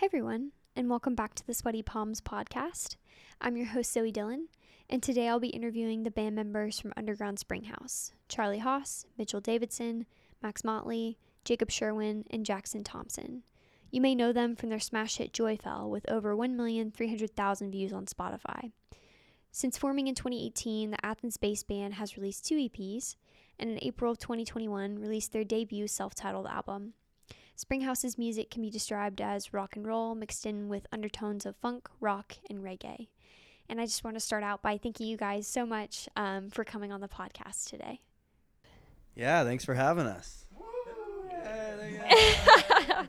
Hey everyone, and welcome back to the Sweaty Palms podcast. I'm your host Zoe Dillon, and today I'll be interviewing the band members from Underground Springhouse Charlie Haas, Mitchell Davidson, Max Motley, Jacob Sherwin, and Jackson Thompson. You may know them from their smash hit Joy Fell with over 1,300,000 views on Spotify. Since forming in 2018, the Athens based band has released two EPs, and in April of 2021 released their debut self titled album. Springhouse's music can be described as rock and roll mixed in with undertones of funk, rock, and reggae. And I just want to start out by thanking you guys so much um, for coming on the podcast today. Yeah, thanks for having us.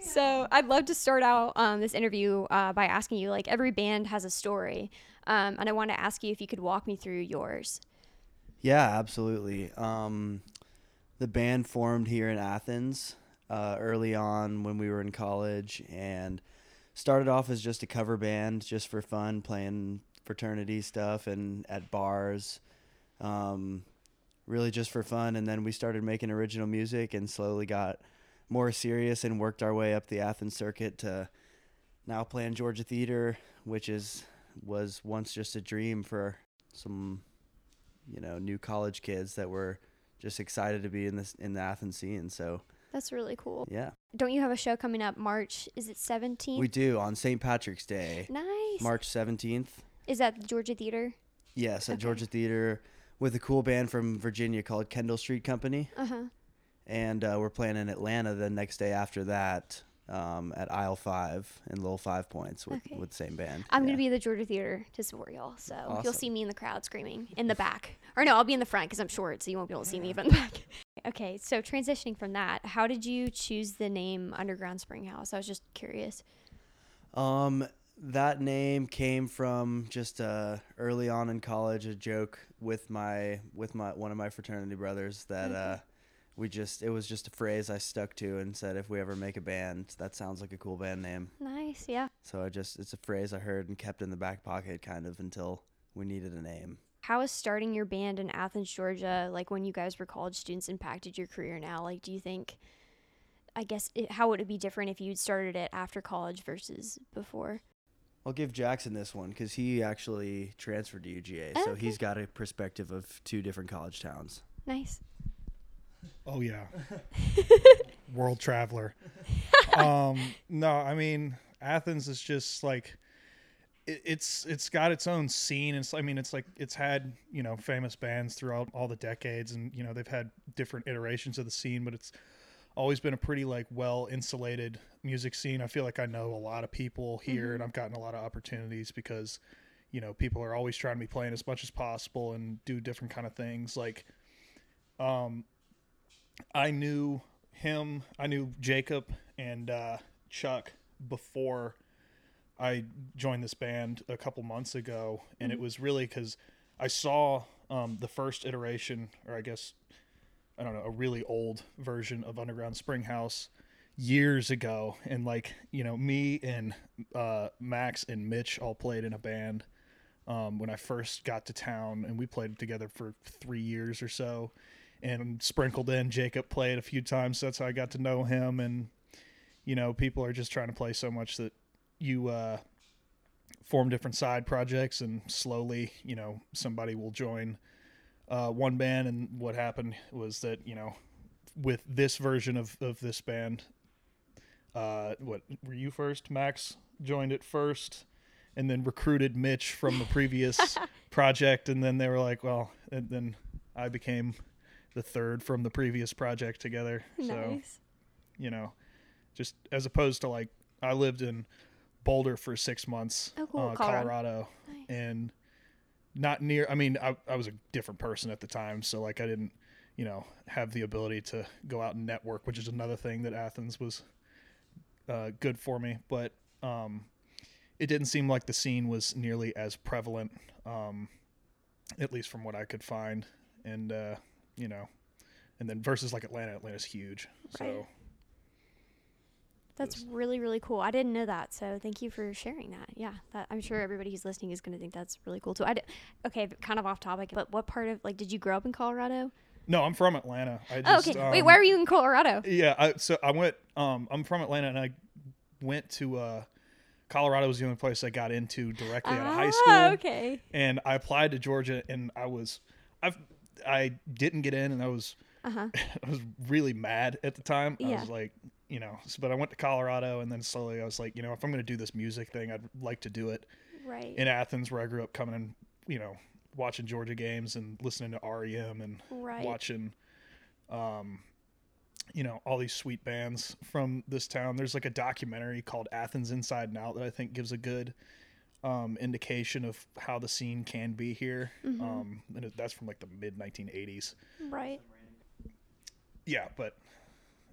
so I'd love to start out um, this interview uh, by asking you, like every band has a story, um, and I want to ask you if you could walk me through yours. Yeah, absolutely. Um, the band formed here in Athens uh, early on when we were in college, and started off as just a cover band, just for fun, playing fraternity stuff and at bars. Um, really just for fun, and then we started making original music and slowly got more serious and worked our way up the Athens circuit to now playing Georgia Theater, which is was once just a dream for some you know new college kids that were just excited to be in this in the Athens scene. So That's really cool. yeah, Don't you have a show coming up March? Is it 17th? we do on St. Patrick's Day, nice. March seventeenth. Is that the Georgia Theater? Yes, at Okay. Georgia Theater with a cool band from Virginia called Kendall Street Company, Uh huh. and uh, we're playing in Atlanta the next day after that. Um, at aisle five in Little Five Points with, Okay. with the same band. I'm Yeah. gonna be at the Georgia Theater to support y'all, so you'll see me in the crowd screaming in the back. Or no, I'll be in the front because I'm short, so you won't be able to see me from the back. Okay, so transitioning from that, how did you choose the name Underground Springhouse? I was just curious. Um, that name came from just uh, early on in college, a joke with my with my one of my fraternity brothers that Okay. uh, we just it was just a phrase I stuck to and said if we ever make a band, that sounds like a cool band name. Nice, yeah. So I just it's a phrase I heard and kept in the back pocket kind of until we needed a name. How has starting your band in Athens, Georgia, like when you guys were college students, impacted your career now? Like, do you think, I guess, it, how would it be different if you'd started it after college versus before? I'll give Jackson this one because he actually transferred to UGA, so Okay. he's got a perspective of two different college towns. Nice. Oh yeah, world traveler. um, no, I mean Athens is just like it, it's it's got its own scene. It's I mean it's like it's had you know famous bands throughout all the decades, and you know they've had different iterations of the scene, but it's always been a pretty like well insulated music scene. I feel like I know a lot of people here, and I've gotten a lot of opportunities because you know people are always trying to be playing as much as possible and do different kind of things like um I knew him, I knew Jacob and uh, Chuck before I joined this band a couple months ago, and it was really because I saw um, the first iteration, or I guess I don't know, a really old version of Underground Springhouse years ago, and like you know, me and uh, Max and Mitch all played in a band um, when I first got to town, and we played together for three years or so and sprinkled in Jacob played a few times. So that's how I got to know him. And you know, people are just trying to play so much that you uh, form different side projects, and slowly, you know, somebody will join uh, one band. And what happened was that you know, with this version of of this band, uh, what were you first? Max joined it first. And then recruited Mitch from the previous project, and then they were like, "Well," and then I became the third from the previous project together. So, you know, just as opposed to like I lived in Boulder for six months, Oh, cool. uh, Colorado. Colorado, Nice. and not near. I mean, I, I was a different person at the time, so like I didn't, you know, have the ability to go out and network, which is another thing that Athens was uh, good for me. But um, it didn't seem like the scene was nearly as prevalent, um, at least from what I could find, and uh, you know, and then versus like Atlanta, Atlanta's huge, so. Right. That's really really cool. I didn't know that, so thank you for sharing that. Yeah, that, I'm sure everybody who's listening is going to think that's really cool too. I d- okay, kind of off topic, but what part of like did you grow up in Colorado? No, I'm from Atlanta. I Oh, just, okay. Wait, um, why were you in Colorado? Yeah, I, so I went. Um, I'm from Atlanta, and I went to uh, Colorado was the only place I got into directly out of high Ah, school, okay. and I applied to Georgia, and I was, I, I didn't get in, and I was, Uh huh. I was really mad at the time. I was like, you know, but I went to Colorado, and then slowly I was like, you know, if I'm going to do this music thing, I'd like to do it Right. in Athens, where I grew up, coming and you know, watching Georgia games and listening to REM and right. watching um you know all these sweet bands from this town there's like a documentary called athens inside and out that i think gives a good um indication of how the scene can be here Mhm. um and it- that's from like the mid 1980s Right. yeah but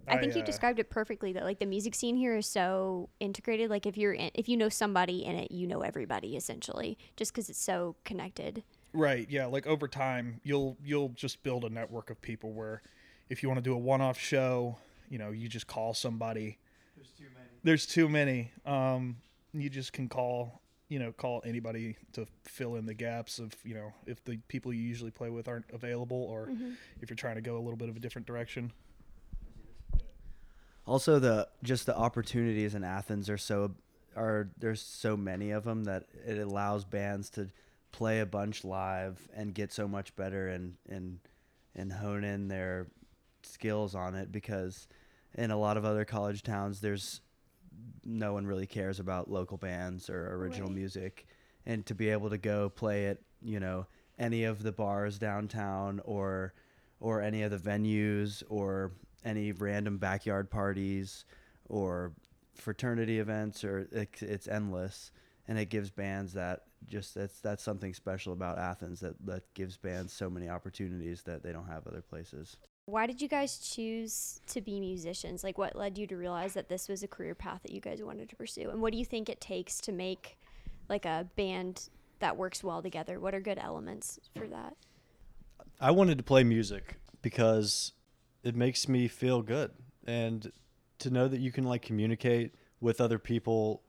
I think you uh, described it perfectly. That like the music scene here is so integrated. Like if you're in, if you know somebody in it, you know everybody essentially, just because it's so connected. right yeah like over time you'll you'll just build a network of people where if you want to do a one-off show you know you just call somebody There's too many. there's too many. Um, you just can call, you know, call anybody to fill in the gaps of, you know, if the people you usually play with aren't available, or Mm-hmm. if you're trying to go a little bit of a different direction. Also, the just the opportunities in Athens are so are there's so many of them that it allows bands to play a bunch live and get so much better and and and hone in their skills on it because in a lot of other college towns there's no one really cares about local bands or original Right. music and to be able to go play at you know any of the bars downtown or or any of the venues or any random backyard parties or fraternity events or it's, it's endless and it gives bands that just that's that's something special about Athens that that gives bands so many opportunities that they don't have other places. Why did you guys choose to be musicians? Like, what led you to realize that this was a career path that you guys wanted to pursue? And what do you think it takes to make like a band that works well together? What are good elements for that? I wanted to play music because it makes me feel good and to know that you can like communicate with other people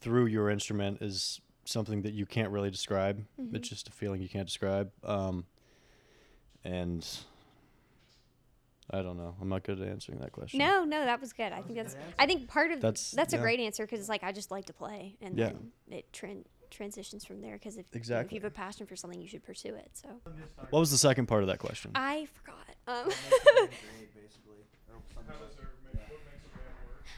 through your instrument is something that you can't really describe. Mhm. It's just a feeling you can't describe. Um, and I don't know. I'm not good at answering that question. No, no, that was good. I think that's. I think part of That's- that's a great answer because it's like I just like to play, and Yeah. then it tran- transitions from there. Because if, you know, if Exactly. you have a passion for something, you should pursue it. So What was the second part of that question? I forgot. Um,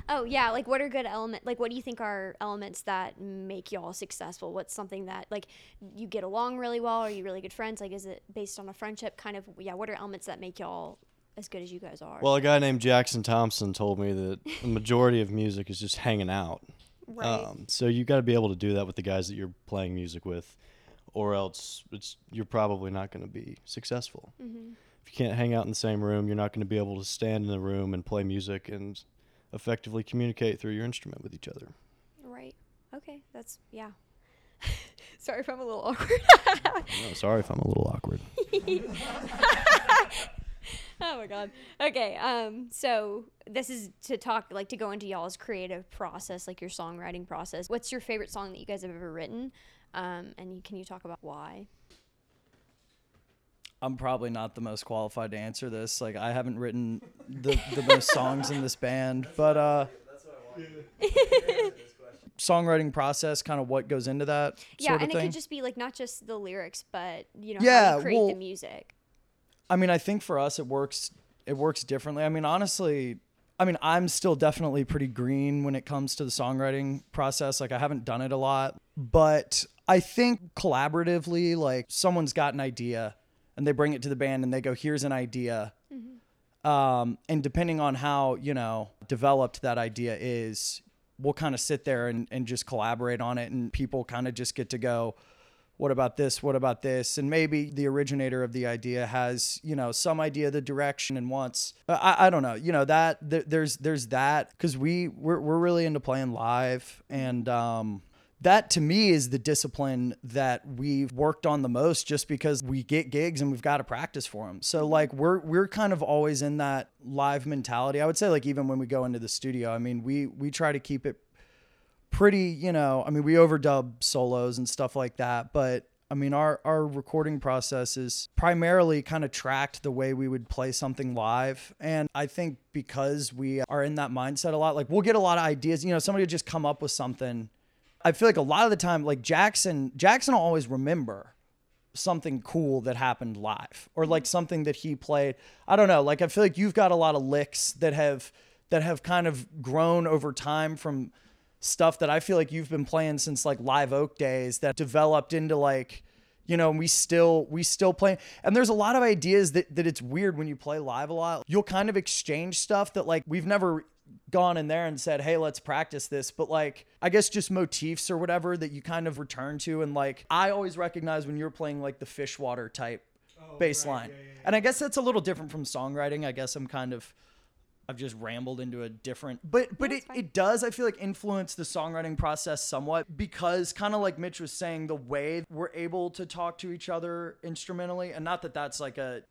oh yeah, like what are good element? Like what do you think are elements that make y'all successful? What's something that like you get along really well? Are you really good friends? Like is it based on a friendship? Kind of yeah. What are elements that make y'all as good as you guys are? Well, a guy named Jackson Thompson told me that the majority of music is just hanging out. right. Um, so you got to be able to do that with the guys that you're playing music with, or else it's you're probably not going to be successful. hmm If you can't hang out in the same room, you're not going to be able to stand in the room and play music and effectively communicate through your instrument with each other. Right. Okay. That's yeah. Sorry if I'm a little awkward. Oh, sorry if I'm a little awkward. oh my god. Okay. Um. So this is to talk like to go into y'all's creative process, like your songwriting process. What's your favorite song that you guys have ever written? Um. And you, can you talk about why? I'm probably not the most qualified to answer this. Like I haven't written the the most songs in this band, but uh songwriting process kind of what goes into that Yeah, and it thing. could just be like not just the lyrics, but you know Yeah, how you create well- the music. I mean, I think for us it works it works differently. I mean, honestly, I mean, I'm still definitely pretty green when it comes to the songwriting process. Like I haven't done it a lot, but I think collaboratively like someone's got an idea and they bring it to the band and they go, "Here's an idea." Um, and depending on how, you know, developed that idea is, we'll kind of sit there and, and just collaborate on it and people kind of just get to go, what about this what about this? And maybe the originator of the idea has you know some idea of the direction and wants i, I don't know you know that th- there's there's that because we we're, we're really into playing live. And um that to me is the discipline that we've worked on the most just because we get gigs and we've got to practice for them so like we're we're kind of always in that live mentality. I would say like even when we go into the studio i mean we we try to keep it pretty, you know, I mean, we overdub solos and stuff like that, but I mean, our, our recording process is primarily kind of tracked the way we would play something live. And I think because we are in that mindset a lot, like we'll get a lot of ideas. You know, somebody just come up with something. I feel like a lot of the time, like Jackson, Jackson will always remember something cool that happened live or like mm-hmm. something that he played. I don't know. Like I feel like you've got a lot of licks that have that have kind of grown over time from stuff that I feel like you've been playing since like Live Oak days that developed into like you know, we still we still play and there's a lot of ideas that that it's weird when you play live a lot. You'll kind of exchange stuff that like we've never gone in there and said, "Hey, let's practice this." But like, I guess just motifs or whatever that you kind of return to, and like, I always recognize when you're playing like the Fishwater type oh, bass line, and I guess that's a little different from songwriting. I guess I'm kind of, I've just rambled into a different, but but it, fine. it does I feel like influence the songwriting process somewhat because kind of like Mitch was saying, the way we're able to talk to each other instrumentally, and not that that's like a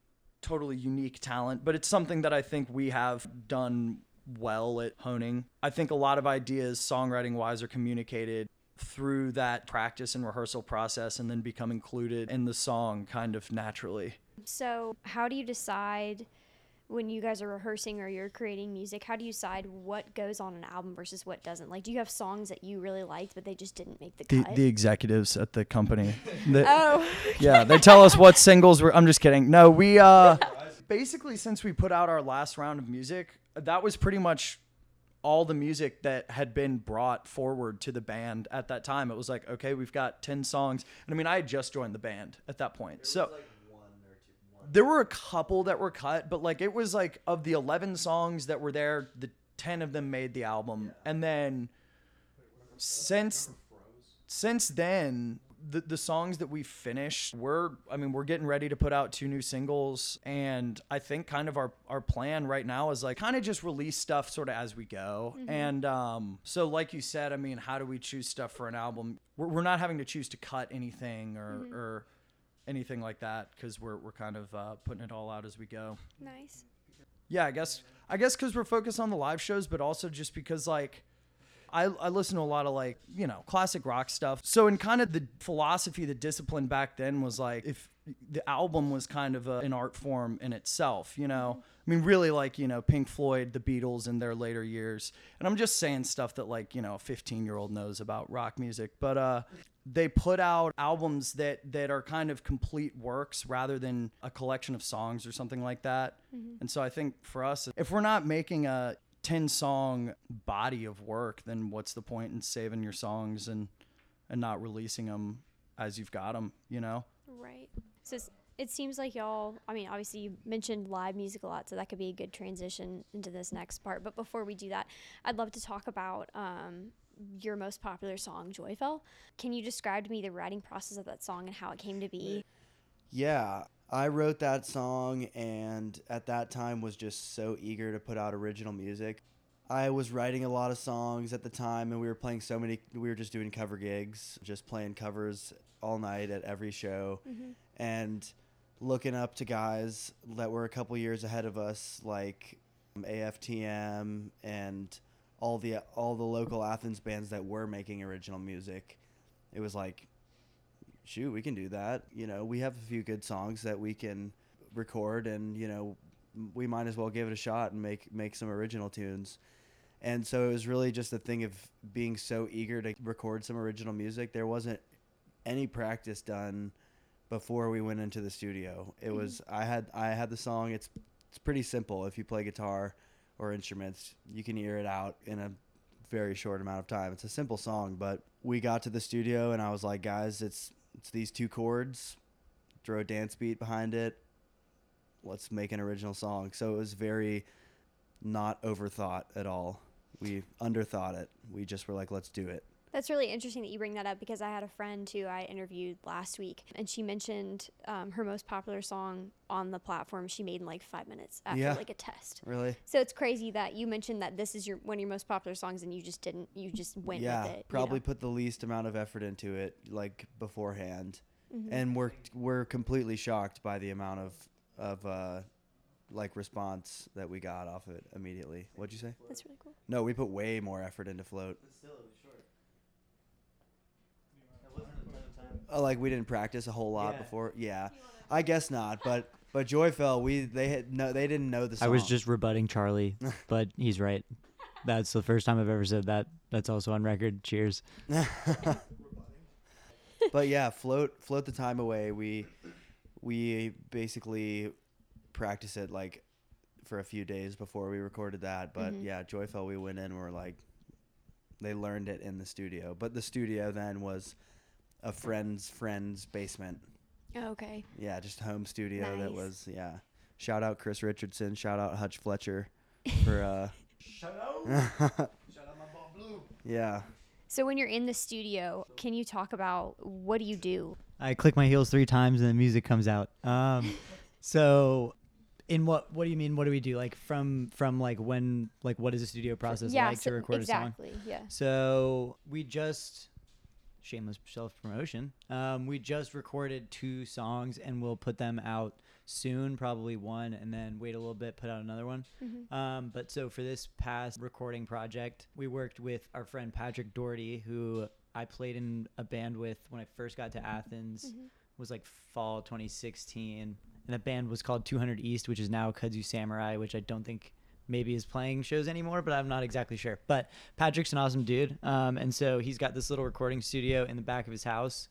totally unique talent, but it's something that I think we have done well at honing. I think a lot of ideas, songwriting wise, are communicated through that practice and rehearsal process and then become included in the song kind of naturally. So, how do you decide when you guys are rehearsing or you're creating music? How do you decide what goes on an album versus what doesn't? Like, do you have songs that you really liked but they just didn't make the The, cut? the executives at the company. the- oh, yeah, they tell us what singles we're. I'm just kidding. No, we uh, basically since we put out our last round of music, that was pretty much all the music that had been brought forward to the band at that time. It was like, okay, we've got ten songs, and I mean, I had just joined the band at that point, so. There were a couple that were cut, but like it was like of the 11 songs that were there, the 10 of them made the album. And then since since then the, the songs that we finished we're i mean we're getting ready to put out two new singles. And i think kind of our, our plan right now is like kind of just release stuff sort of as we go. And um so like you said i mean how do we choose stuff for an album? We're, we're not having to choose to cut anything or or anything like that because we're, we're kind of uh, putting it all out as we go nice. yeah, I guess I guess because we're focused on the live shows, but also just because like I, I listen to a lot of like you know classic rock stuff. So in kind of the philosophy, the discipline back then was like if the album was kind of a, an art form in itself, you know. I mean, really like you know Pink Floyd, the Beatles in their later years, and I'm just saying stuff that like you know a 15 year old knows about rock music, but uh. They put out albums that, that are kind of complete works rather than a collection of songs or something like that. And so I think for us, if we're not making a 10 song body of work, then what's the point in saving your songs and, and not releasing them as you've got them, you know? Right. So it seems like y'all, I mean, obviously you mentioned live music a lot, so that could be a good transition into this next part. But before we do that, I'd love to talk about um, your most popular song, Joyful. Can you describe to me the writing process of that song and how it came to be? Yeah, I wrote that song and at that time was just so eager to put out original music. I was writing a lot of songs at the time and we were playing so many we were just doing cover gigs, just playing covers all night at every show and looking up to guys that were a couple years ahead of us like um, AFTM and all the all the local Athens bands that were making original music. It was like shoot, we can do that. You know, we have a few good songs that we can record, and you know, we might as well give it a shot and make make some original tunes. And so it was really just a thing of being so eager to record some original music. There wasn't any practice done before we went into the studio. It mm-hmm. was I had I had the song. It's it's pretty simple. If you play guitar or instruments, you can ear it out in a very short amount of time. It's a simple song, but we got to the studio and I was like, guys, it's it's these two chords, throw a dance beat behind it. Let's make an original song. So it was very not overthought at all. We underthought it. We just were like, let's do it. That's really interesting that you bring that up because I had a friend who I interviewed last week, and she mentioned um, her most popular song on the platform she made in like five minutes after Yeah. like a test. Really? So it's crazy that you mentioned that this is your one of your most popular songs, and you just didn't. You just went yeah, with it. you probably know? put the least amount of effort into it, like beforehand, Mm-hmm. and we're we're completely shocked by the amount of of uh, like response that we got off of it immediately. What'd you say? That's really cool. No, we put way more effort into float. Uh, like we didn't practice a whole lot Yeah. before. Yeah, I guess not. But but Joy fell. We they had no they didn't know the song. I was just rebutting Charlie, but he's right. That's the first time I've ever said that. That's also on record. Cheers. but yeah, float float the time away. We we basically practice it like for a few days before we recorded that. But Mhm. yeah, Joyfell we went in and we're like they learned it in the studio. But the studio then was a friend's friend's basement. Oh, okay. Yeah, just home studio that was yeah. Shout out Chris Richardson, shout out Hutch Fletcher for uh Shout out. Shout out my ball blue. yeah. So when you're in the studio, can you talk about what do you do? I click my heels three times and the music comes out. Um, so, in what what do you mean? What do we do? Like from from like when like what is the studio process yeah, like so- to record a song? exactly. Yeah. So we just shameless self promotion. Um, we just recorded two songs and we'll put them out soon, probably one, and then wait a little bit, put out another one. Mhm. Um, but so for this past recording project, we worked with our friend Patrick Doherty, who I played in a band with when I first got to Athens. Was like fall 2016, and the band was called 200 East, which is now Kudzu Samurai, which I don't think maybe is playing shows anymore, but I'm not exactly sure. But Patrick's an awesome dude, um, and so he's got this little recording studio in the back of his house.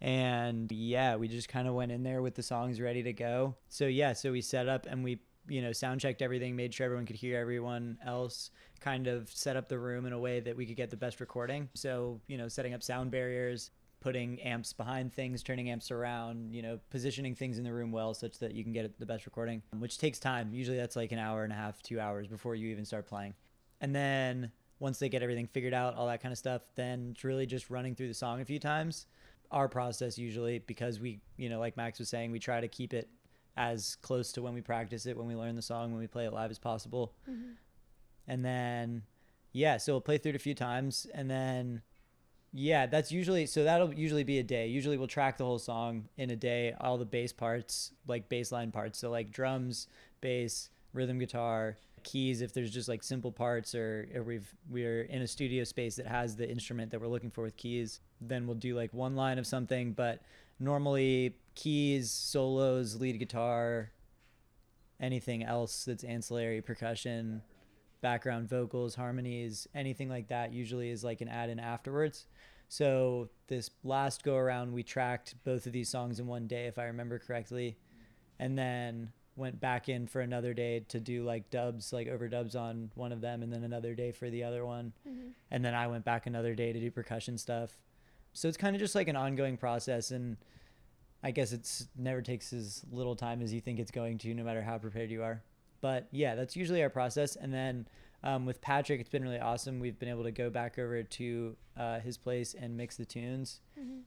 And yeah, we just kind of went in there with the songs ready to go. So yeah, so we set up and we, you know, sound checked everything, made sure everyone could hear everyone else, kind of set up the room in a way that we could get the best recording. So, you know, setting up sound barriers, putting amps behind things, turning amps around, you know, positioning things in the room well such that you can get the best recording, which takes time. Usually that's like an hour and a half, two hours before you even start playing. And then once they get everything figured out, all that kind of stuff, then it's really just running through the song a few times. Our process usually, because we, you know, like Max was saying, we try to keep it as close to when we practice it, when we learn the song, when we play it live as possible. Mm-hmm. And then, yeah, so we'll play through it a few times. And then, yeah, that's usually, so that'll usually be a day. Usually we'll track the whole song in a day, all the bass parts, like bass line parts. So, like drums, bass, rhythm guitar, keys if there's just like simple parts or, or we've we're in a studio space that has the instrument that we're looking for with keys then we'll do like one line of something but normally keys solos lead guitar anything else that's ancillary percussion background vocals harmonies anything like that usually is like an add in afterwards. So this last go around we tracked both of these songs in one day if i remember correctly and then went back in for another day to do like dubs like overdubs on one of them and then another day for the other one. Mm-hmm. And then i went back another day to do percussion stuff. So it's kind of just like an ongoing process and i guess it's never takes as little time as you think it's going to no matter how prepared you are but yeah that's usually our process and then um, with patrick it's been really awesome we've been able to go back over to uh, his place and mix the tunes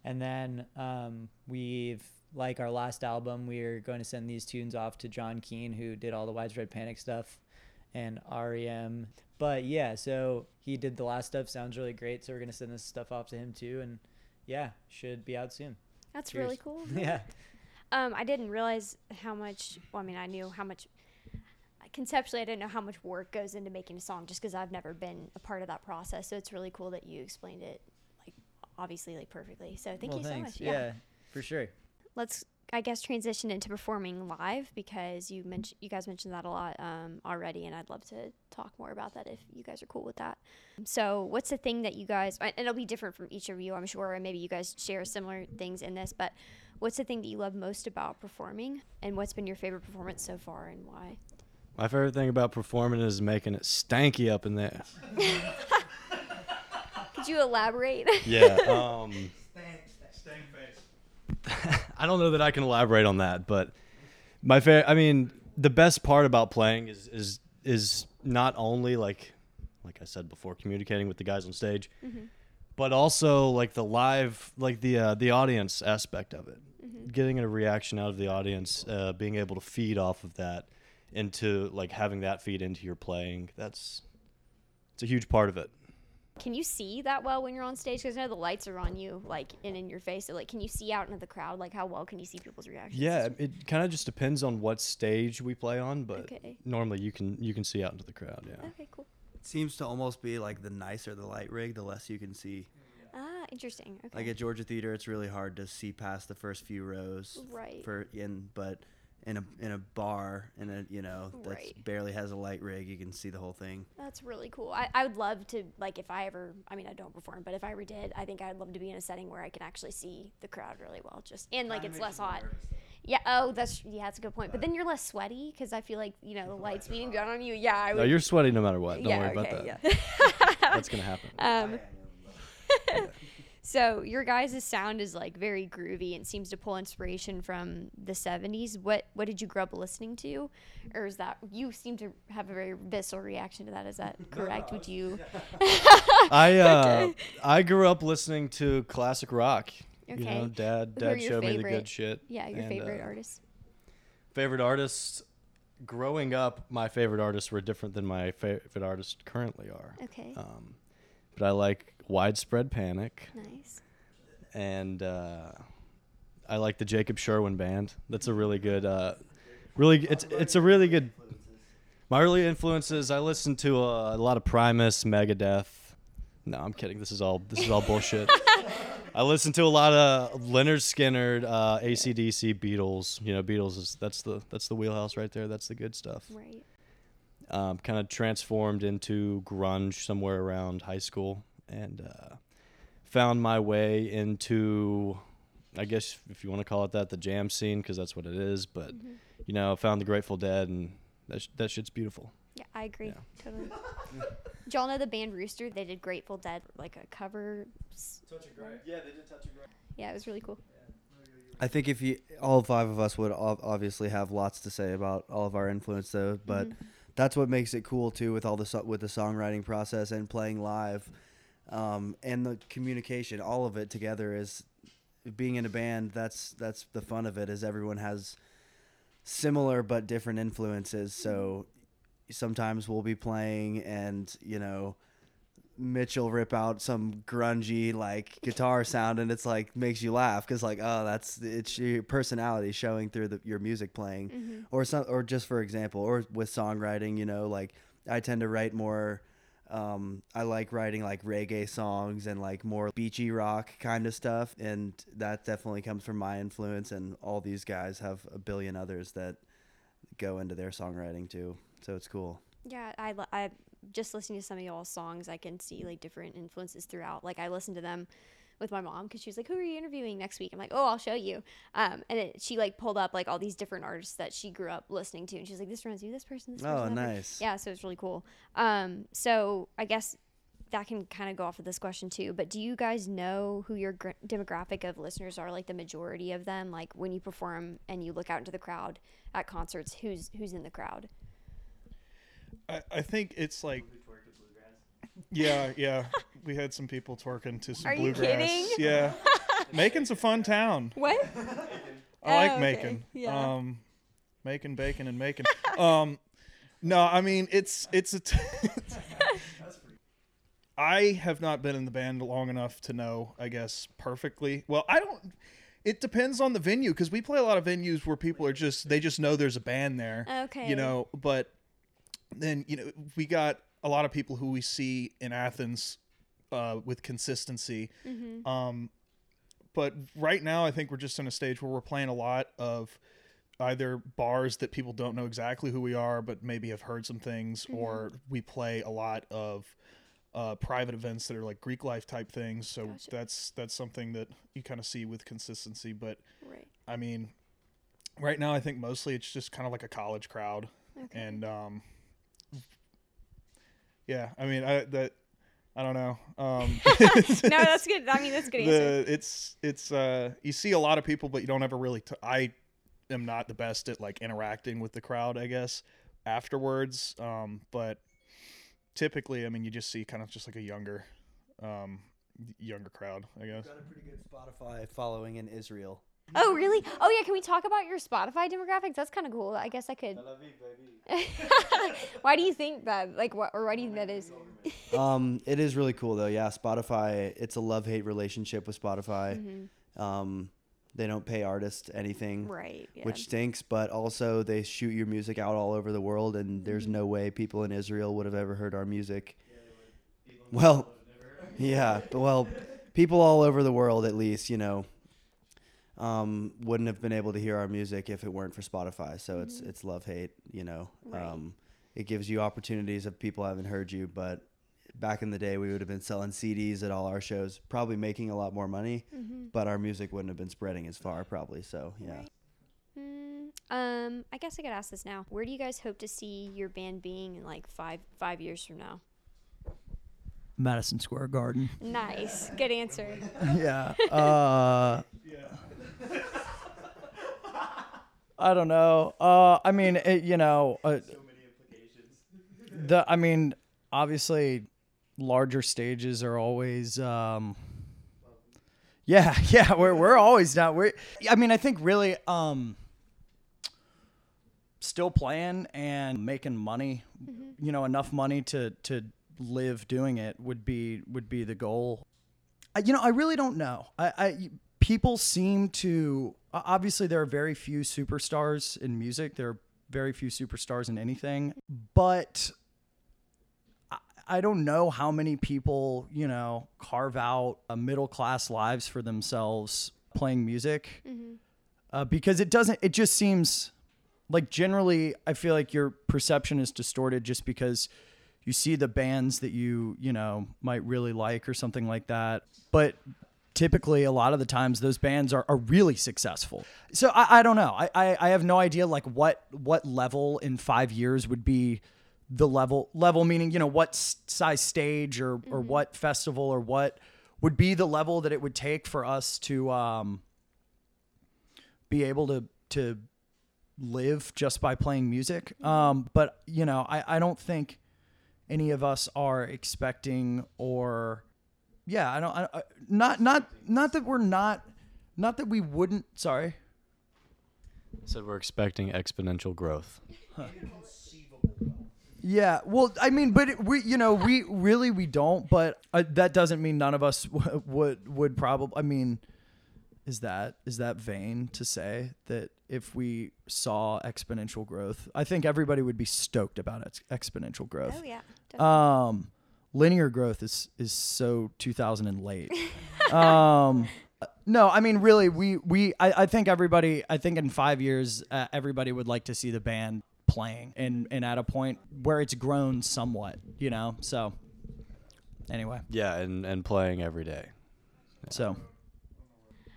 and then um, we've like our last album we're going to send these tunes off to john keane who did all the widespread panic stuff and rem but yeah so he did the last stuff sounds really great so we're going to send this stuff off to him too and yeah should be out soon That's Cheers. really cool. yeah Um, I didn't realize how much. Well, I mean, I knew how much. Conceptually, I didn't know how much work goes into making a song, just because I've never been a part of that process. So it's really cool that you explained it, like obviously, like perfectly. So thank well, you so thanks. much. yeah for sure Let's, I guess, transition into performing live because you mentioned you guys mentioned that a lot um, already, and I'd love to talk more about that if you guys are cool with that. So, what's the thing that you guys? And it'll be different from each of you, I'm sure, and maybe you guys share similar things in this. But what's the thing that you love most about performing, and what's been your favorite performance so far, and why? My favorite thing about performing is making it stanky up in there. Could you elaborate? Yeah. Um, Stank face. I don't know that I can elaborate on that, but my favorite. I mean, the best part about playing is is is not only like like I said before, communicating with the guys on stage, but also like the live, like the uh, the audience aspect of it, getting a reaction out of the audience, uh, being able to feed off of that into like having that feed into your playing. That's it's a huge part of it. can you see that well when you're on stage? Because I know the lights are on you, like and in your face. So, like, can you see out into the crowd? Like, how well can you see people's reactions? Yeah, it kind of just depends on what stage we play on, but Okay. normally you can you can see out into the crowd. Yeah. Okay, cool. It seems to almost be like the nicer the light rig, the less you can see. Ah, interesting. Okay. Like at Georgia Theater, it's really hard to see past the first few rows. Right. For in, but in a in a bar in a you know that Right. barely has a light rig, you can see the whole thing. That's really cool. I, I would love to like if I ever I mean I don't perform, but if I ever did, I think I'd love to be in a setting where I can actually see the crowd really well. Just and like it's less hot. Yeah. Oh, that's yeah, that's a good point. But then you're less sweaty because I feel like you know the lights beating down on you. Yeah, I would. No, you're sweaty no matter what. Don't yeah, worry okay, about that. Yeah. That's gonna happen. Um, so your guys' sound is like very groovy and seems to pull inspiration from the 70s. What what did you grow up listening to? Or is that you seem to have a very visceral reaction to that? Is that correct? Would you I uh, I grew up listening to classic rock. You Okay. know, dad Who dad your showed me the favorite- good shit. Yeah, your and, favorite uh, artists? Favorite artists. Growing up, my favorite artists were different than my favorite artists currently are. Okay. Um, but I like Widespread Panic, nice. and uh, I like the Jacob Sherwin Band. That's a really good, uh, really it's it's a really good. My early influences, I listened to a, a lot of Primus, Megadeth. No, I'm kidding. This is all this is all bullshit. I listened to a lot of Lynyrd Skynyrd, uh, ACDC, Beatles. You know, Beatles is that's the that's the wheelhouse right there. That's the good stuff. Right. Um, kind of transformed into grunge somewhere around high school, and uh, found my way into, I guess if you want to call it that, the jam scene because that's what it is. But Mm-hmm. you know, found the Grateful Dead, and that sh- that shit's beautiful. Yeah, I agree. Yeah. Totally. Did y'all know the band Rooster? They did Grateful Dead, like a cover. s- Yeah, they did Touch of Grey. Yeah, it was really cool. I think if you all five of us would obviously have lots to say about all of our influence though, but Mm-hmm. that's what makes it cool too with all the so- with the songwriting process and playing live, um, and the communication. All of it together is being in a band. That's that's the fun of it. Is everyone has similar but different influences. So sometimes we'll be playing and you know Mitchell rip out some grungy like guitar sound and it's like makes you laugh because like oh that's it's your personality showing through the, your music playing Mm-hmm. or some or just for example or with songwriting you know like I tend to write more um, I like writing like reggae songs and like more beachy rock kind of stuff and that definitely comes from my influence and all these guys have a billion others that go into their songwriting too so it's cool Yeah, I, I just listening to some of y'all's songs, I can see like different influences throughout. Like I listen to them with my mom because she was like, "Who are you interviewing next week?" I'm like, "Oh, I'll show you." Um, and it, she like pulled up like all these different artists that she grew up listening to, and she's like, "This reminds me of this person." This Oh, person, nice. Yeah, so it's really cool. Um, so I guess that can kind of go off of this question too. But do you guys know who your gr- demographic of listeners are? Like the majority of them, like when you perform and you look out into the crowd at concerts, who's who's in the crowd? I, I think it's like. Yeah, yeah. We had some people twerking to some Are you bluegrass. kidding? Yeah. Macon's a fun town. What? I like Oh, okay. Macon. Yeah. Um, Macon, bacon, and Macon. um, no, I mean it's it's a. T- I have not been in the band long enough to know, I guess, perfectly. Well, I don't. It depends on the venue because we play a lot of venues where people are just they just know there's a band there. Okay. You know, but then you know we got a lot of people who we see in Athens uh, with consistency. Um, but right now, I think we're just in a stage where we're playing a lot of either bars that people don't know exactly who we are, but maybe have heard some things, or we play a lot of uh, private events that are like Greek life type things. So Gotcha. that's that's something that you kind of see with consistency. But Right. I mean, right now, I think mostly it's just kind of like a college crowd, Okay. and um, yeah, I mean, I that I don't know. Um, no, that's good. I mean, that's good answer. the it's it's uh you see a lot of people but you don't ever really t- I am not the best at like interacting with the crowd I guess afterwards um but typically I mean you just see kind of just like a younger um younger crowd I guess got a pretty good Spotify following in Israel Oh, really? Oh, yeah. Can we talk about your Spotify demographics? That's kind of cool. I guess I could. why do you think that? Like, what or why do you think that is? um, it is really cool though. Yeah, Spotify. It's a love hate relationship with Spotify. Um, they don't pay artists anything, Right. Yeah. which stinks. But also, they shoot your music out all over the world, and there's no way people in Israel would have ever heard our music. Well, yeah, well, people all over the world, at least, you know, um, wouldn't have been able to hear our music if it weren't for Spotify. So it's it's love hate. You know, Right. um, it gives you opportunities if people haven't heard you. But back in the day, we would have been selling CDs at all our shows, probably making a lot more money, Mm-hmm. but our music wouldn't have been spreading as far, probably. So yeah. Right. Mm, um, I guess I could ask this now. Where do you guys hope to see your band being in like five five years from now? Madison Square Garden. Nice, good answer. yeah. Uh, I don't know. Uh, I mean, it, you know, uh, the I mean, obviously, larger stages are always. Um, yeah, yeah, we're we're always not. We're. I mean, I think really, um, still playing and making money. You know, enough money to to live doing it would be would be the goal. I, you know, I really don't know. I, I people seem to obviously there are very few superstars in music. There are very few superstars in anything, but I, don't know how many people you know carve out a middle class lives for themselves playing music uh, because it doesn't. It just seems like generally I feel like your perception is distorted just because you see the bands that you you know might really like or something like that but typically a lot of the times those bands are, are really successful. So I, I don't know. I, I i have no idea like what what level in five years would be the level level meaning you know what size stage or or what festival or what would be the level that it would take for us to um be able to to live just by playing music. Um but you know i i don't think any of us are expecting or yeah i don't I, I, not not not that we're not not that we wouldn't sorry Said we're expecting exponential growth. yeah well i mean but it, we you know we really we don't but uh, that doesn't mean none of us w- would would probably i mean is that is that vain to say that if we saw exponential growth i think everybody would be stoked about ex- exponential growth Oh yeah. um linear growth is is so 2000 and late um no i mean really we we I, I think everybody i think in five years uh, everybody would like to see the band playing and and at a point where it's grown somewhat you know so anyway Yeah, and, and playing every day. so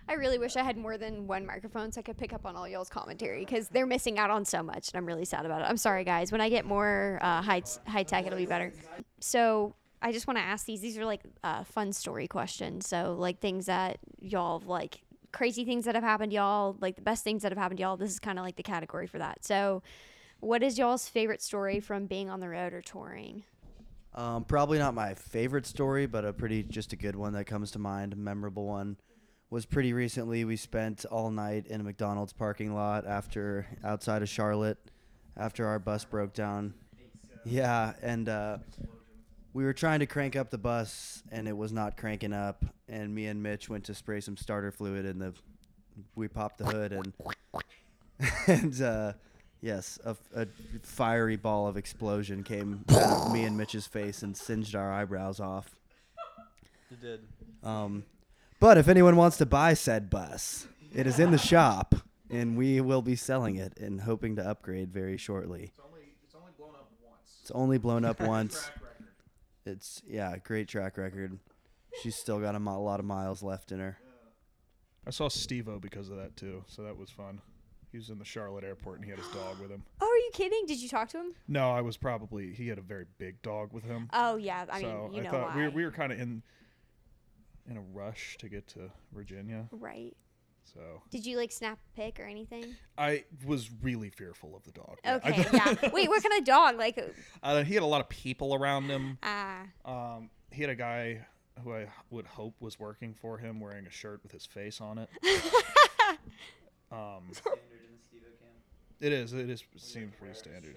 I really wish I had more than one microphone so I could pick up on all y'all's commentary because they're missing out on so much, and I'm really sad about it. I'm sorry, guys. When I get more uh, high high tech, it'll be better. So I just want to ask these. These are like uh, fun story questions. So like things that y'all have, like crazy things that have happened to y'all, like the best things that have happened to y'all. This is kind of like the category for that. So, what is y'all's favorite story from being on the road or touring? Um, probably not my favorite story, but a pretty just a good one that comes to mind, a memorable one. Was pretty recently. We spent all night in a McDonald's parking lot after outside of Charlotte, after our bus broke down. Yeah, and uh, we were trying to crank up the bus, and it was not cranking up. And me and Mitch went to spray some starter fluid, and the we popped the hood, and and uh, yes, a, a fiery ball of explosion came out of me and Mitch's face and singed our eyebrows off. It did. Um, but if anyone wants to buy said bus, it is in the shop, and we will be selling it and hoping to upgrade very shortly. It's only it's only blown up once. It's only blown up once. It's yeah, great track record. She's still got a mo- lot of miles left in her. I saw Steve-O because of that too, so that was fun. He was in the Charlotte airport and he had his dog with him. Oh, are you kidding? Did you talk to him? No, I was probably he had a very big dog with him. Oh yeah. I so mean, you I know thought why. we were, we were kind of in in a rush to get to Virginia. right. So Did you like snap a pic or anything? I was really fearful of the dog. Yeah, I Okay, yeah. Wait, what kind of dog? Like, Uh, he had a lot of people around him. ah, Um, he had a guy who I would hope was working for him wearing a shirt with his face on it. um, it is. It is. Seems pretty standard.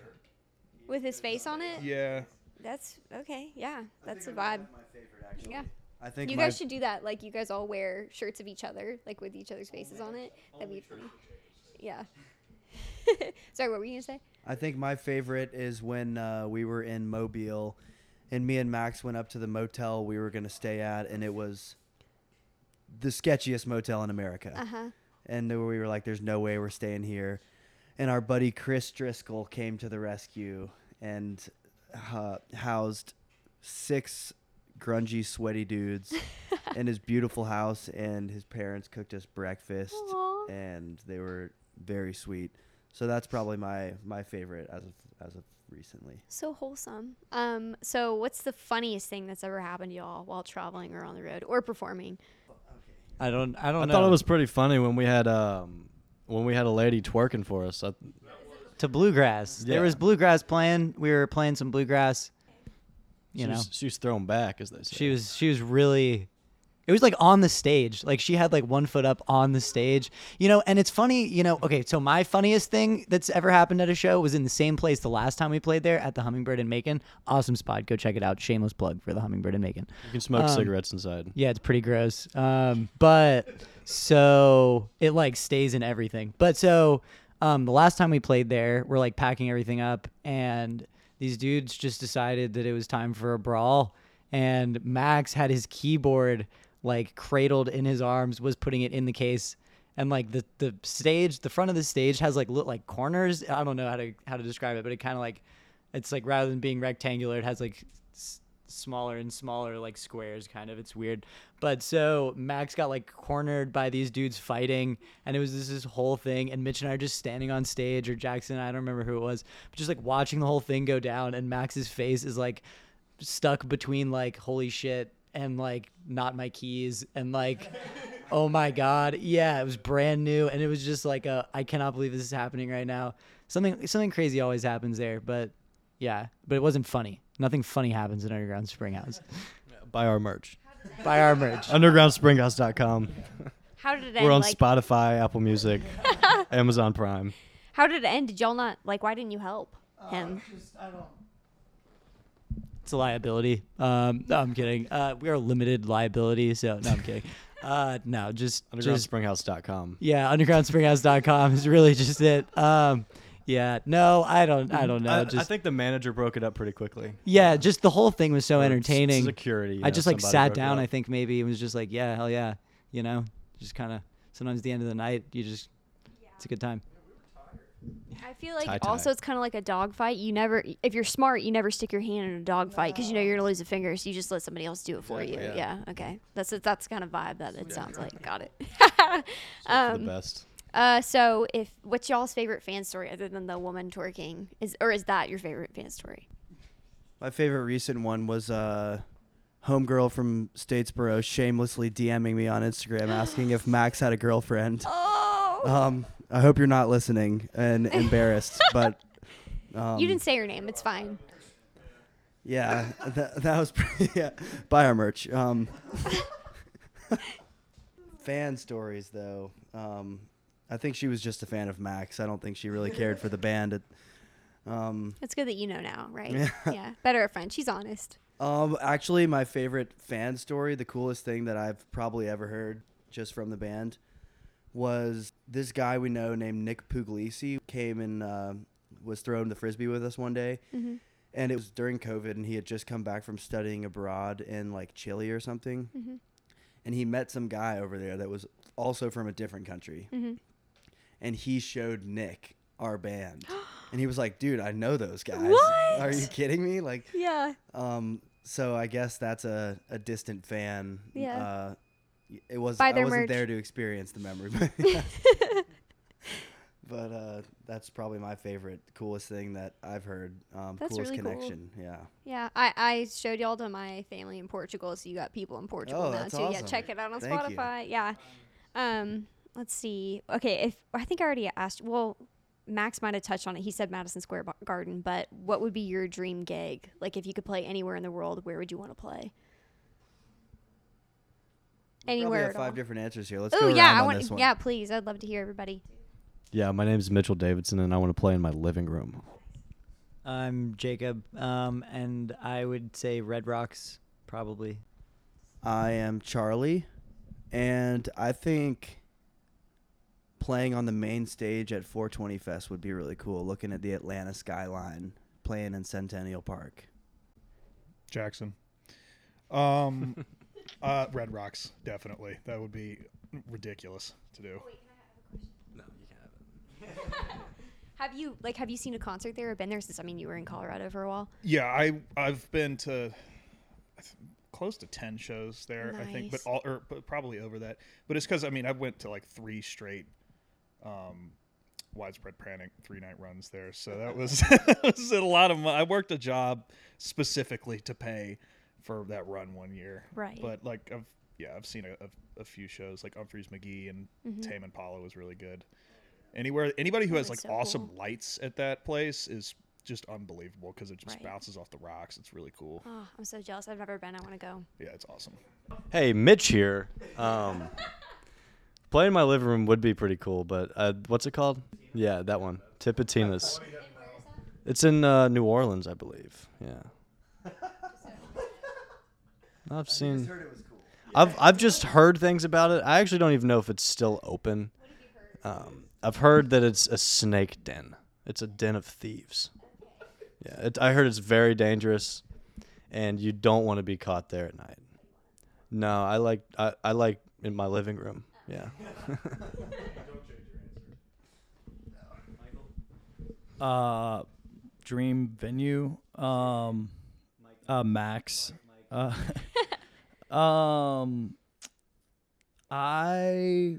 with his face on it. Yeah. That's okay. Yeah, that's a vibe. My favorite, actually. Yeah, I think you guys should do that. Like, you guys all wear shirts of each other, like with each other's faces on it. That'd be funny. Yeah. Sorry, what were you gonna say? I think my favorite is when uh, we were in Mobile, and me and Max went up to the motel we were gonna stay at, and it was the sketchiest motel in America. Uh huh. and we were like, "There's no way we're staying here." And our buddy Chris Driscoll came to the rescue and uh, housed six grungy, sweaty dudes in his beautiful house, and his parents cooked us breakfast, Aw. and they were very sweet. So that's probably my my favorite as of as of recently. So wholesome. Um. So what's the funniest thing that's ever happened to y'all while traveling or on the road or performing? I don't. I don't I know. thought it was pretty funny when we had um when we had a lady twerking for us. I, to bluegrass. There was bluegrass playing. We were playing some bluegrass. You she know, was, she was thrown back, as they say. she was she was really. It was like on the stage. Like she had like one foot up on the stage. You know, and it's funny. You know, okay. So my funniest thing that's ever happened at a show was in the same place the last time we played there at the Hummingbird in Macon. Awesome spot. Go check it out. Shameless plug for the Hummingbird in Macon. You can smoke Um, cigarettes inside. Yeah, it's pretty gross. Um, but so it like stays in everything. But so um, the last time we played there, we're like packing everything up, and these dudes just decided that it was time for a brawl. And Max had his keyboard like cradled in his arms, was putting it in the case. And like the, the stage, the front of the stage has like look like corners. I don't know how to how to describe it, but it kind of like it's like rather than being rectangular, it has like smaller and smaller like squares kind of. It's weird. But so max got like cornered by these dudes fighting and it was this, this whole thing and mitch and i are just standing on stage or jackson i don't remember who it was but just like watching the whole thing go down and max's face is like stuck between like holy shit and like not my keys and like oh my god. Yeah it was brand new and it was just like a i cannot believe this is happening right now. Something something crazy always happens there but yeah but it wasn't funny nothing funny happens in underground springhouse Buy our merch. buy our merch Undergroundspringhouse.com. How did it end? We're on like, Spotify, Apple Music, Amazon Prime. how did it end? Did y'all not like? Why didn't you help him? it's a liability um no i'm kidding uh we are limited liability so no i'm kidding uh no just just Undergroundspringhouse.com. yeah undergroundspringhouse.com is really just it um yeah no i don't i don't know I, just I think the manager broke it up pretty quickly. yeah just the whole thing was so entertaining Security. you I know, just like sat down. I think maybe it was just like, yeah, hell yeah, you know, just kind of. Sometimes the end of the night, you just, Yeah. it's a good time. I feel like Tie-tie. also it's kind of like a dog fight. You never, if you're smart, you never stick your hand in a dog fight because you know you're gonna lose a finger. So you just let somebody else do it for you. Exactly, Yeah. Okay. That's that's kind of vibe that it sounds like. Got it. For the um, best. Uh, so if what's y'all's favorite fan story other than the woman twerking is, or is that your favorite fan story? My favorite recent one was uh, homegirl from Statesboro shamelessly DMing me on Instagram asking if Max had a girlfriend. Oh. Um, I hope you're not listening and embarrassed, but um, you didn't say your name. It's fine. Yeah, that, that was pretty. Yeah, buy our merch. Um, fan stories, though. Um, I think she was just a fan of Max. I don't think she really cared for the band. It, um, It's good that you know now, right? Yeah. yeah. Better a friend. She's honest. um, actually, my favorite fan story, the coolest thing that I've probably ever heard just from the band, was this guy we know named Nick Puglisi came and uh, was throwing the frisbee with us one day. hmm and it was during COVID, and he had just come back from studying abroad in like Chile or something, hmm and he met some guy over there that was also from a different country, hmm and he showed Nick our band, and he was like, "Dude, I know those guys. What? Are you kidding me?" Like, Yeah. um, so I guess that's a, a distant fan. Yeah. Uh, it was I wasn't merch. there to experience the memory, but but uh, that's probably my favorite, coolest thing that I've heard. Um, That's coolest really cool. connection. Yeah. Yeah, I, I showed y'all to my family in Portugal, so you got people in Portugal Oh, now too. Yeah, check it out on Thank you. Spotify. Yeah. Um, let's see. Okay, if I think I already asked. Well, Max might have touched on it. He said Madison Square Garden, but what would be your dream gig? Like, if you could play anywhere in the world, where would you want to play? We probably Anywhere have at five different answers here. Let's Oh go yeah, around I on want. this one. Yeah, please. I'd love to hear everybody. Yeah, my name's Mitchell Davidson, and I want to play in my living room. I'm Jacob, um, and I would say Red Rocks probably. I am Charlie, and I think playing on the main stage at 420 Fest would be really cool. Looking at the Atlanta skyline, playing in Centennial Park. Jackson. Um, uh, Red Red Rocks definitely. That would be ridiculous to do. No, you can have it. Have you like have you seen a concert there or been there since I mean you were in Colorado for a while? Yeah, I I've been to close to ten shows there. I think, but all or but probably over that. But it's because I mean I went to like three straight, um, widespread panic three night runs there. So that was that was a lot of. Mo- I worked a job specifically to pay for that run one year. Right. But like I've yeah I've seen a, a, a few shows like Umphrey's McGee and Tame Impala was really good. Anywhere anybody who has like so awesome cool. lights at that place is just unbelievable because it just Right. bounces off the rocks. It's really cool. Oh, I'm so jealous. I've never been. I want to go. Yeah, it's awesome. Hey, Mitch here. Um, playing in my living room would be pretty cool, but uh, what's it called? Yeah, that one. Tipitina's. It's in uh, New Orleans, I believe. Yeah. I've seen. I've I've just heard things about it. I actually don't even know if it's still open. Um, I've heard that it's a snake den. It's a den of thieves. Yeah, it, I heard it's very dangerous, and you don't want to be caught there at night. No, I like I, I like in my living room. Yeah. Don't change your answer. Michael? Uh dream venue um uh max uh um i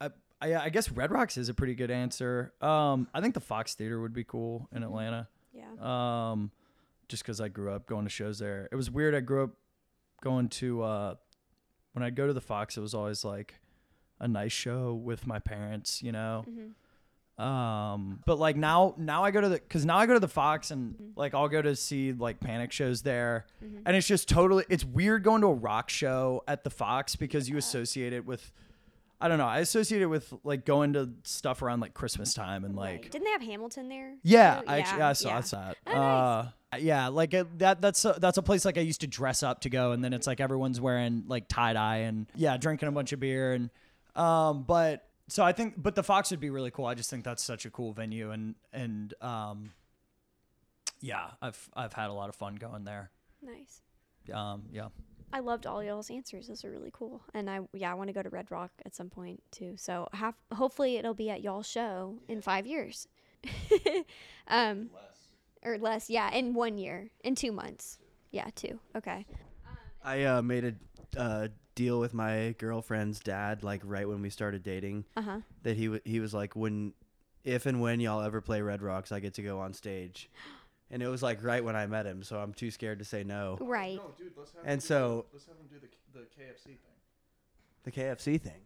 I, I I guess Red Rocks is a pretty good answer. Um, I think the Fox Theater would be cool in Atlanta. Yeah. Um, just because I grew up going to shows there. It was weird. I grew up going to uh, when I'd go to the Fox. It was always like a nice show with my parents, you know. Um, but like now, now I go to the because now I go to the Fox and like I'll go to see like Panic shows there, and it's just totally it's weird going to a rock show at the Fox because you associate it with. I don't know. I associate it with like going to stuff around like Christmas time and like Didn't they have Hamilton there? yeah? I actually I saw yeah. that. Oh, nice. Uh, yeah, like it, that. That's a, that's a place like I used to dress up to go, and then it's like everyone's wearing like tie dye and yeah, drinking a bunch of beer and um. But so I think, but the Fox would be really cool. I just think that's such a cool venue, and and um. Yeah, I've I've had a lot of fun going there. Nice. Um, yeah. I loved all y'all's answers. Those are really cool. And I yeah, I want to go to Red Rock at some point too. So have hopefully it'll be at y'all's show in five years. um or less, yeah, in one year. In two months. Yeah, two. Okay. I uh, made a uh, deal with my girlfriend's dad, like right when we started dating, Uh-huh. that he w- he was like, when, if and when y'all ever play Red Rocks, I get to go on stage, and it was like right when I met him, so I'm too scared to say no. Right. dude, let's have And so let's have him do the the KFC thing. the KFC thing.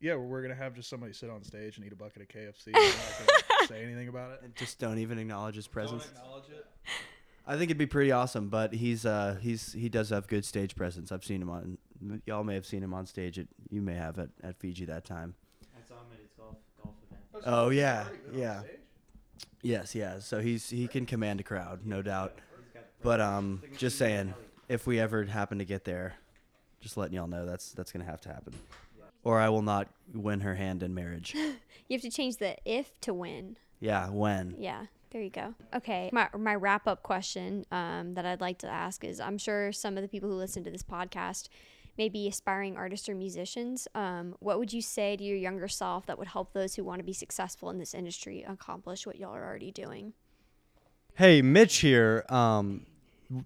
Yeah, where we're gonna have just somebody sit on stage and eat a bucket of KFC. and not gonna say anything about it. And just don't even acknowledge his presence. acknowledge it. I think it'd be pretty awesome, but he's uh he's he does have good stage presence. I've seen him on y'all may have seen him on stage at you may have at, at Fiji that time. I saw him at his golf golf event. Oh yeah, yeah. Yes, yeah. So he's he can command a crowd, no doubt. But um just saying, if we ever happen to get there, just letting y'all know that's that's gonna have to happen. Or I will not win her hand in marriage. You have to change the if to win. Yeah, when. Yeah, there you go. Okay, my my wrap up question um, that I'd like to ask is: I'm sure some of the people who listen to this podcast may be aspiring artists or musicians. Um, what would you say to your younger self that would help those who want to be successful in this industry accomplish what y'all are already doing? Hey, Mitch here. Um,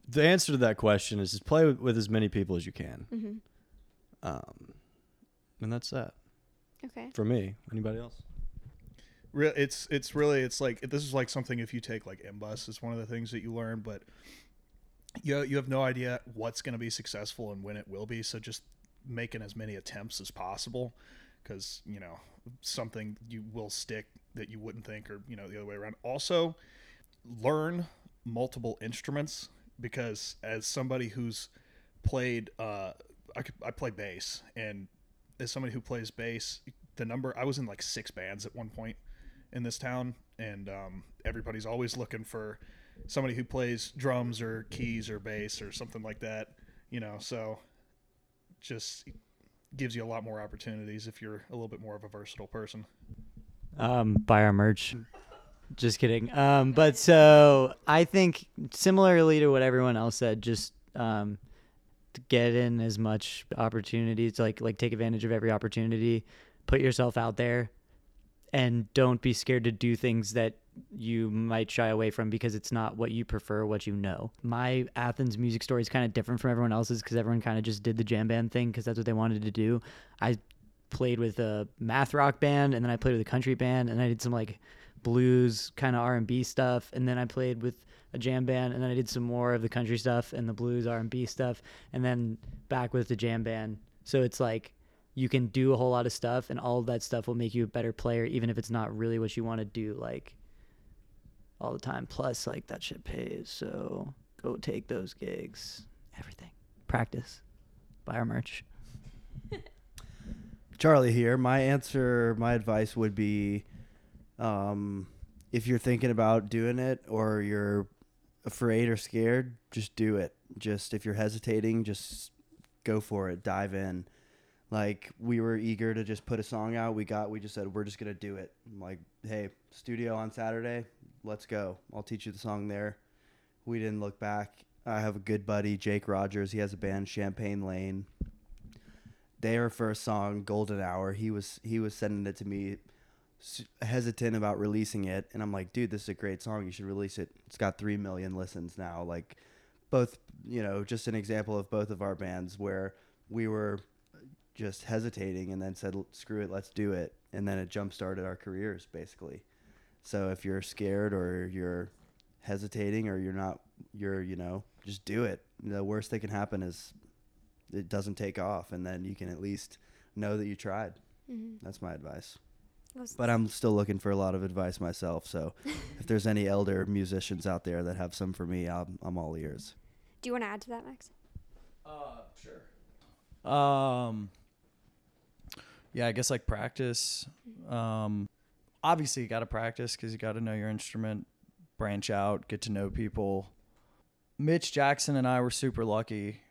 the answer to that question is just play with, with as many people as you can. Mm-hmm. Um, and that's that Okay. for me. Anybody else? Re- it's it's really it's like this is like something if you take like MBUS is one of the things that you learn, but you you have no idea what's going to be successful and when it will be. So just making as many attempts as possible, because you know something you will stick that you wouldn't think, or you know the other way around. Also, learn multiple instruments because as somebody who's played, uh, I I play bass, and as somebody who plays bass, the number I was in like six bands at one point in this town, and um, everybody's always looking for somebody who plays drums or keys or bass or something like that. You know, so just gives you a lot more opportunities if you're a little bit more of a versatile person. Um, buy our merch. Just kidding. Um, but so I think similarly to what everyone else said, just um, get in as much opportunities, like like take advantage of every opportunity, put yourself out there, and don't be scared to do things that you might shy away from because it's not what you prefer, what you know. My Athens music story is kind of different from everyone else's because everyone kind of just did the jam band thing because that's what they wanted to do. I played with a math rock band and then I played with a country band and I did some like blues kind of R&B stuff and then I played with a jam band and then I did some more of the country stuff and the blues R&B stuff and then back with the jam band. So it's like you can do a whole lot of stuff and all of that stuff will make you a better player even if it's not really what you want to do like all the time. Plus, like that shit pays. So go take those gigs. Everything. Practice. Buy our merch. Charlie here. My answer, my advice would be um, if you're thinking about doing it or you're afraid or scared, just do it. Just if you're hesitating, just go for it. Dive in. Like we were eager to just put a song out. We got we just said we're just to do it. I'm like, "Hey, studio on Saturday let's go. I'll teach you the song there. We didn't look back. I have a good buddy, Jake Rogers. He has a band, Champagne Lane. Their first song, Golden Hour, he was he was sending it to me, hesitant about releasing it, and I'm like, dude, this is a great song. You should release it. It's got three million listens now. Like, both, you know, just an example of both of our bands where we were just hesitating and then said, screw it, let's do it, and then it jump started our careers basically. So if you're scared or you're hesitating or you're not, you're, you know, just do it. The worst that can happen is it doesn't take off, and then you can at least know that you tried. Mm-hmm. That's my advice. But I'm still looking for a lot of advice myself. So if there's any elder musicians out there that have some for me, I'm, I'm all ears. Do you want to add to that, Max? Uh, sure. Um, yeah, I guess like practice. Mm-hmm. Um, obviously you got to practice because you got to know your instrument, branch out, get to know people. Mitch Jackson and I were super lucky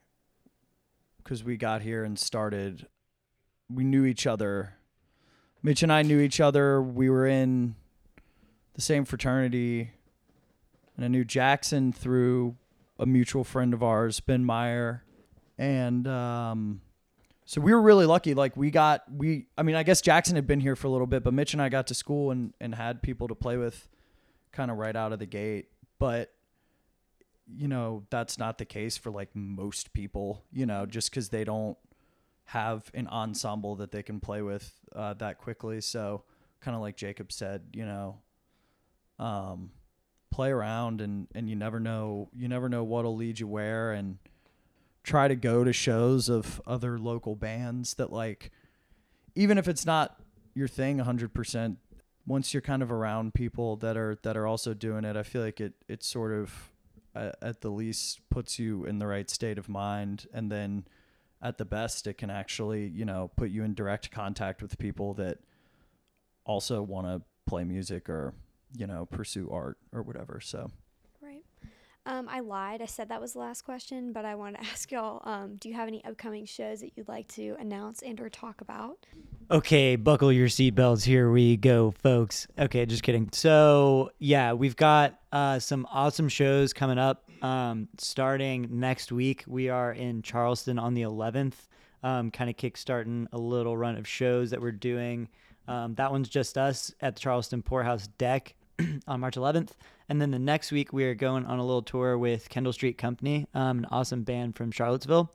because we got here and started. We knew each other. Mitch and I knew each other. We were in the same fraternity. And I knew Jackson through a mutual friend of ours, Ben Meyer. And um, so we were really lucky. Like we got we I mean, I guess Jackson had been here for a little bit, but Mitch and I got to school and, and had people to play with kind of right out of the gate. But you know, that's not the case for like most people, you know, just because they don't have an ensemble that they can play with uh, that quickly. So kind of like Jacob said, you know, um, play around and, and you never know, you never know what'll lead you where. And, try to go to shows of other local bands that like even if it's not your thing 100% once you're kind of around people that are that are also doing it i feel like it it sort of uh, at the least puts you in the right state of mind. And then at the best it can actually you know put you in direct contact with people that also want to play music or you know pursue art or whatever. So um, I lied. I said that was the last question, but I want to ask y'all: um, Do you have any upcoming shows that you'd like to announce and/or talk about? Okay, buckle your seatbelts. Here we go, folks. Okay, just kidding. So yeah, we've got uh, some awesome shows coming up. Um, starting next week, we are in Charleston on the 11th. Um, kind of kickstarting a little run of shows that we're doing. Um, that one's just us at the Charleston Pour House Deck on March 11th. And then the next week, we are going on a little tour with Kendall Street Company, um, an awesome band from Charlottesville,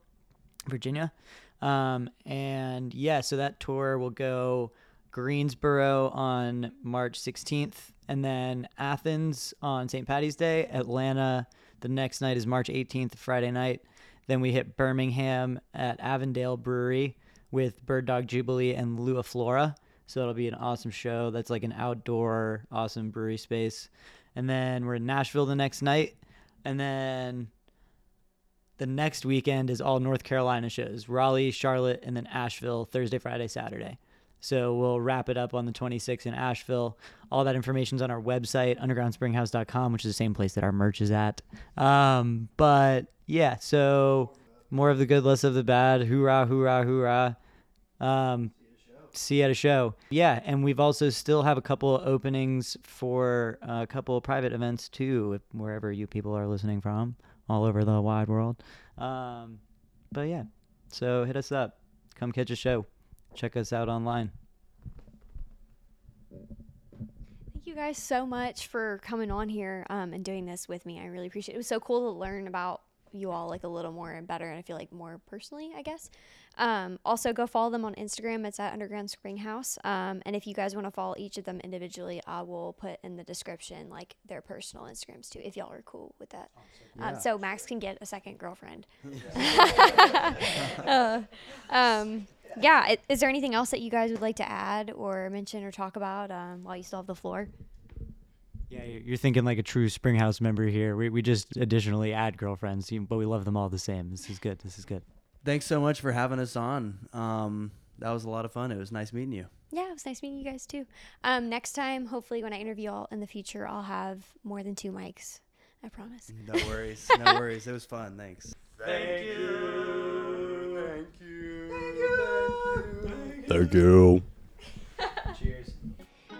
Virginia. Um, and yeah, so that tour will go Greensboro on March 16th, and then Athens on St. Patty's Day. Atlanta, the next night is March 18th, Friday night. Then we hit Birmingham at Avondale Brewery with Bird Dog Jubilee and Lua Flora. So it'll be an awesome show. That's like an outdoor, awesome brewery space. And then we're in Nashville the next night. And then the next weekend is all North Carolina shows Raleigh, Charlotte, and then Asheville Thursday, Friday, Saturday. So we'll wrap it up on the 26th in Asheville. All that information's on our website, undergroundspringhouse.com, which is the same place that our merch is at. Um, but yeah, so more of the good, less of the bad. Hoorah, hoorah, hoorah. Um, see you at a show. Yeah, and we've also still have a couple of openings for a couple of private events too, wherever you people are listening from, all over the wide world. Um, but yeah, so hit us up. Come catch a show. Check us out online. Thank you guys so much for coming on here um, and doing this with me. I really appreciate it. It was so cool to learn about you all like a little more and better, and I feel like more personally, I guess. Um, also, go follow them on Instagram. It's at Underground Springhouse. Um, and if you guys want to follow each of them individually, I will put in the description like their personal Instagrams too, if y'all are cool with that. Um, so Max can get a second girlfriend. uh, um, yeah. Is there anything else that you guys would like to add or mention or talk about um, while you still have the floor? Yeah, you're you're thinking like a true Springhouse member here. We, we just additionally add girlfriends, but we love them all the same. This is good. This is good. Thanks so much for having us on. Um, that was a lot of fun. It was nice meeting you. Yeah, it was nice meeting you guys too. Um, next time, hopefully, when I interview y'all in the future, I'll have more than two mics. I promise. No worries. no worries. It was fun. Thanks. Thank you. Thank you. Thank you. Thank you. Thank you. Cheers.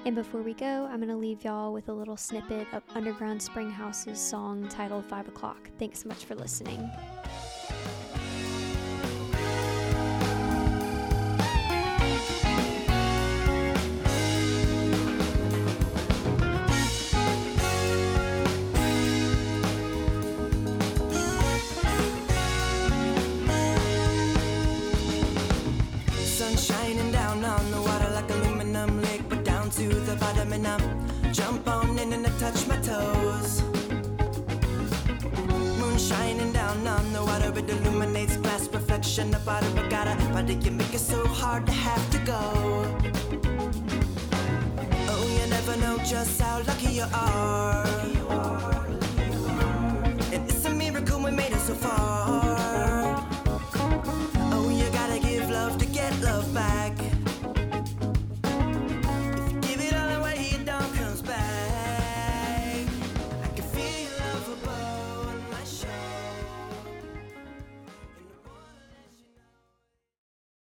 And before we go, I'm going to leave y'all with a little snippet of Underground Springhouse's song titled Five O'Clock. Thanks so much for listening. It illuminates glass reflection about a regatta. Why do you make it so hard to have to go? Oh, you never know just how lucky you are. And it's a miracle we made it so far.